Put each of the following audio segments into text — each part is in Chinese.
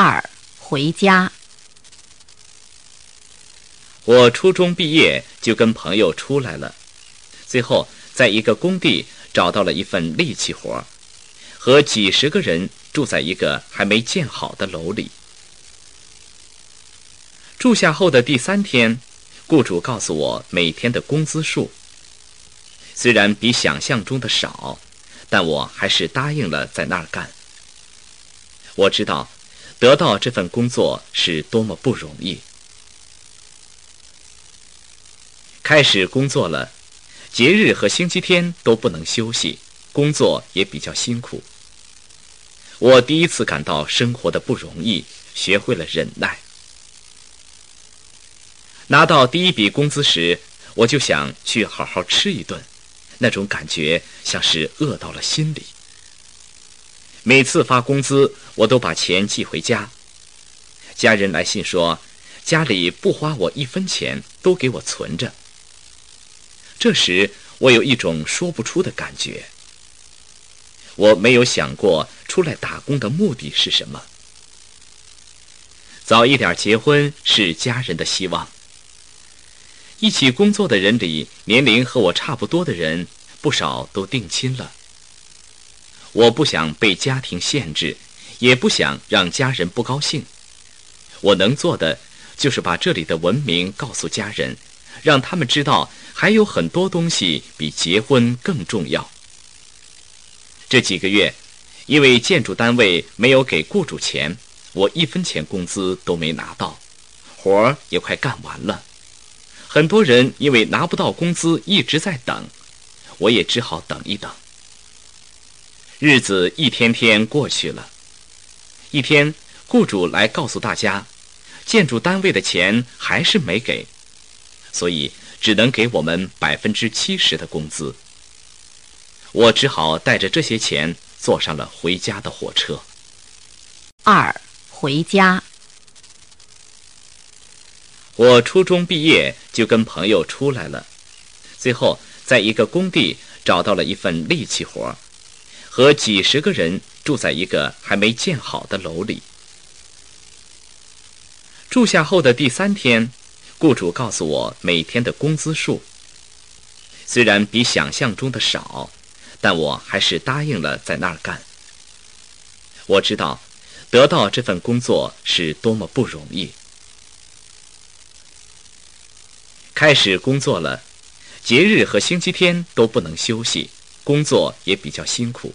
二回家。我初中毕业就跟朋友出来了，最后在一个工地找到了一份力气活，和几十个人住在一个还没建好的楼里。住下后的第三天，雇主告诉我每天的工资数。虽然比想象中的少，但我还是答应了在那儿干。我知道，得到这份工作是多么不容易。开始工作了，节日和星期天都不能休息，工作也比较辛苦。我第一次感到生活的不容易，学会了忍耐。拿到第一笔工资时，我就想去好好吃一顿，那种感觉像是饿到了心里。每次发工资，我都把钱寄回家。家人来信说，家里不花我一分钱，都给我存着。这时，我有一种说不出的感觉。我没有想过出来打工的目的是什么。早一点结婚是家人的希望。一起工作的人里，年龄和我差不多的人不少都定亲了。我不想被家庭限制，也不想让家人不高兴。我能做的就是把这里的文明告诉家人，让他们知道还有很多东西比结婚更重要。这几个月，因为建筑单位没有给雇主钱，我一分钱工资都没拿到，活儿也快干完了。很多人因为拿不到工资一直在等，我也只好等一等。日子一天天过去了，一天，雇主来告诉大家，建筑单位的钱还是没给，所以只能给我们百分之七十的工资。我只好带着这些钱坐上了回家的火车。二回家。我初中毕业就跟朋友出来了，最后在一个工地找到了一份力气活，和几十个人住在一个还没建好的楼里。住下后的第三天，雇主告诉我每天的工资数。虽然比想象中的少，但我还是答应了在那儿干。我知道，得到这份工作是多么不容易。开始工作了，节日和星期天都不能休息，工作也比较辛苦。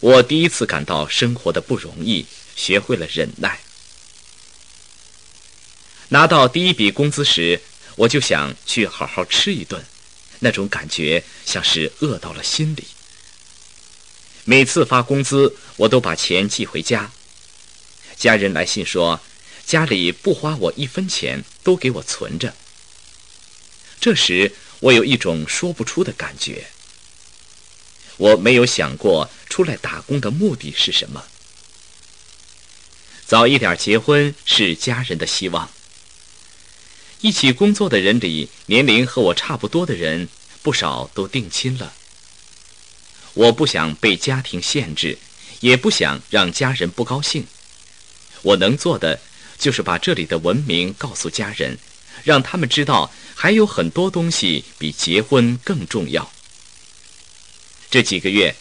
我第一次感到生活的不容易，学会了忍耐。拿到第一笔工资时，我就想去好好吃一顿，那种感觉像是饿到了心里。每次发工资，我都把钱寄回家。家人来信说，家里不花我一分钱，都给我存着。这时，我有一种说不出的感觉。我没有想过出来打工的目的是什么。早一点结婚是家人的希望。一起工作的人里，年龄和我差不多的人不少都定亲了。我不想被家庭限制，也不想让家人不高兴。我能做的就是把这里的文明告诉家人。让他们知道还有很多东西比结婚更重要。这几个月，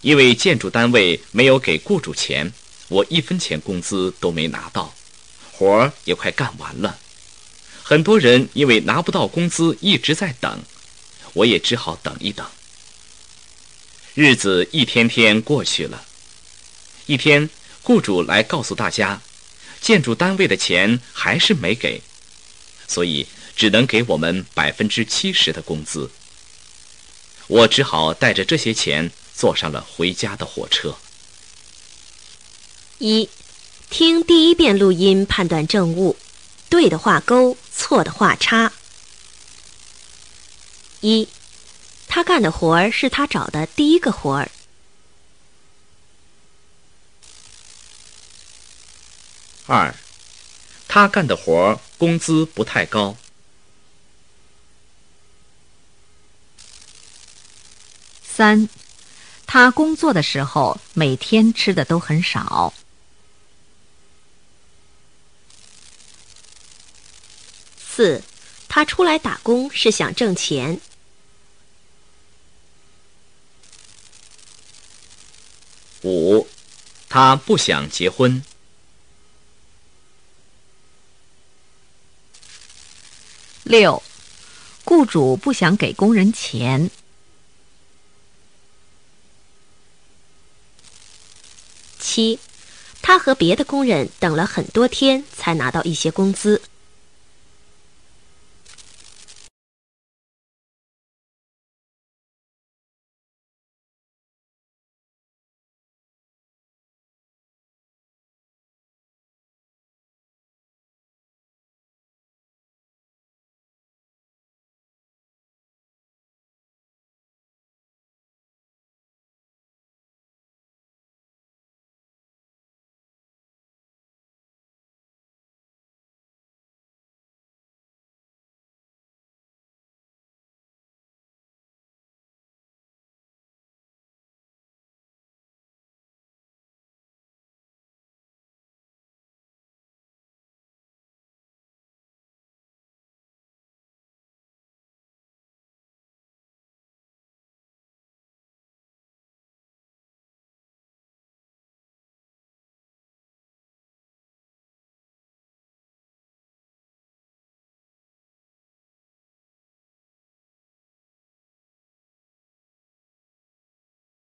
因为建筑单位没有给雇主钱，我一分钱工资都没拿到，活儿也快干完了。很多人因为拿不到工资一直在等，我也只好等一等。日子一天天过去了，一天，雇主来告诉大家，建筑单位的钱还是没给。所以只能给我们百分之七十的工资。我只好带着这些钱坐上了回家的火车。一，听第一遍录音，判断正误，对的画勾，错的画叉。一，他干的活儿是他找的第一个活儿。二。他干的活儿工资不太高。三他工作的时候每天吃的都很少。四他出来打工是想挣钱。五他不想结婚。六雇主不想给工人钱。七，他和别的工人等了很多天才拿到一些工资。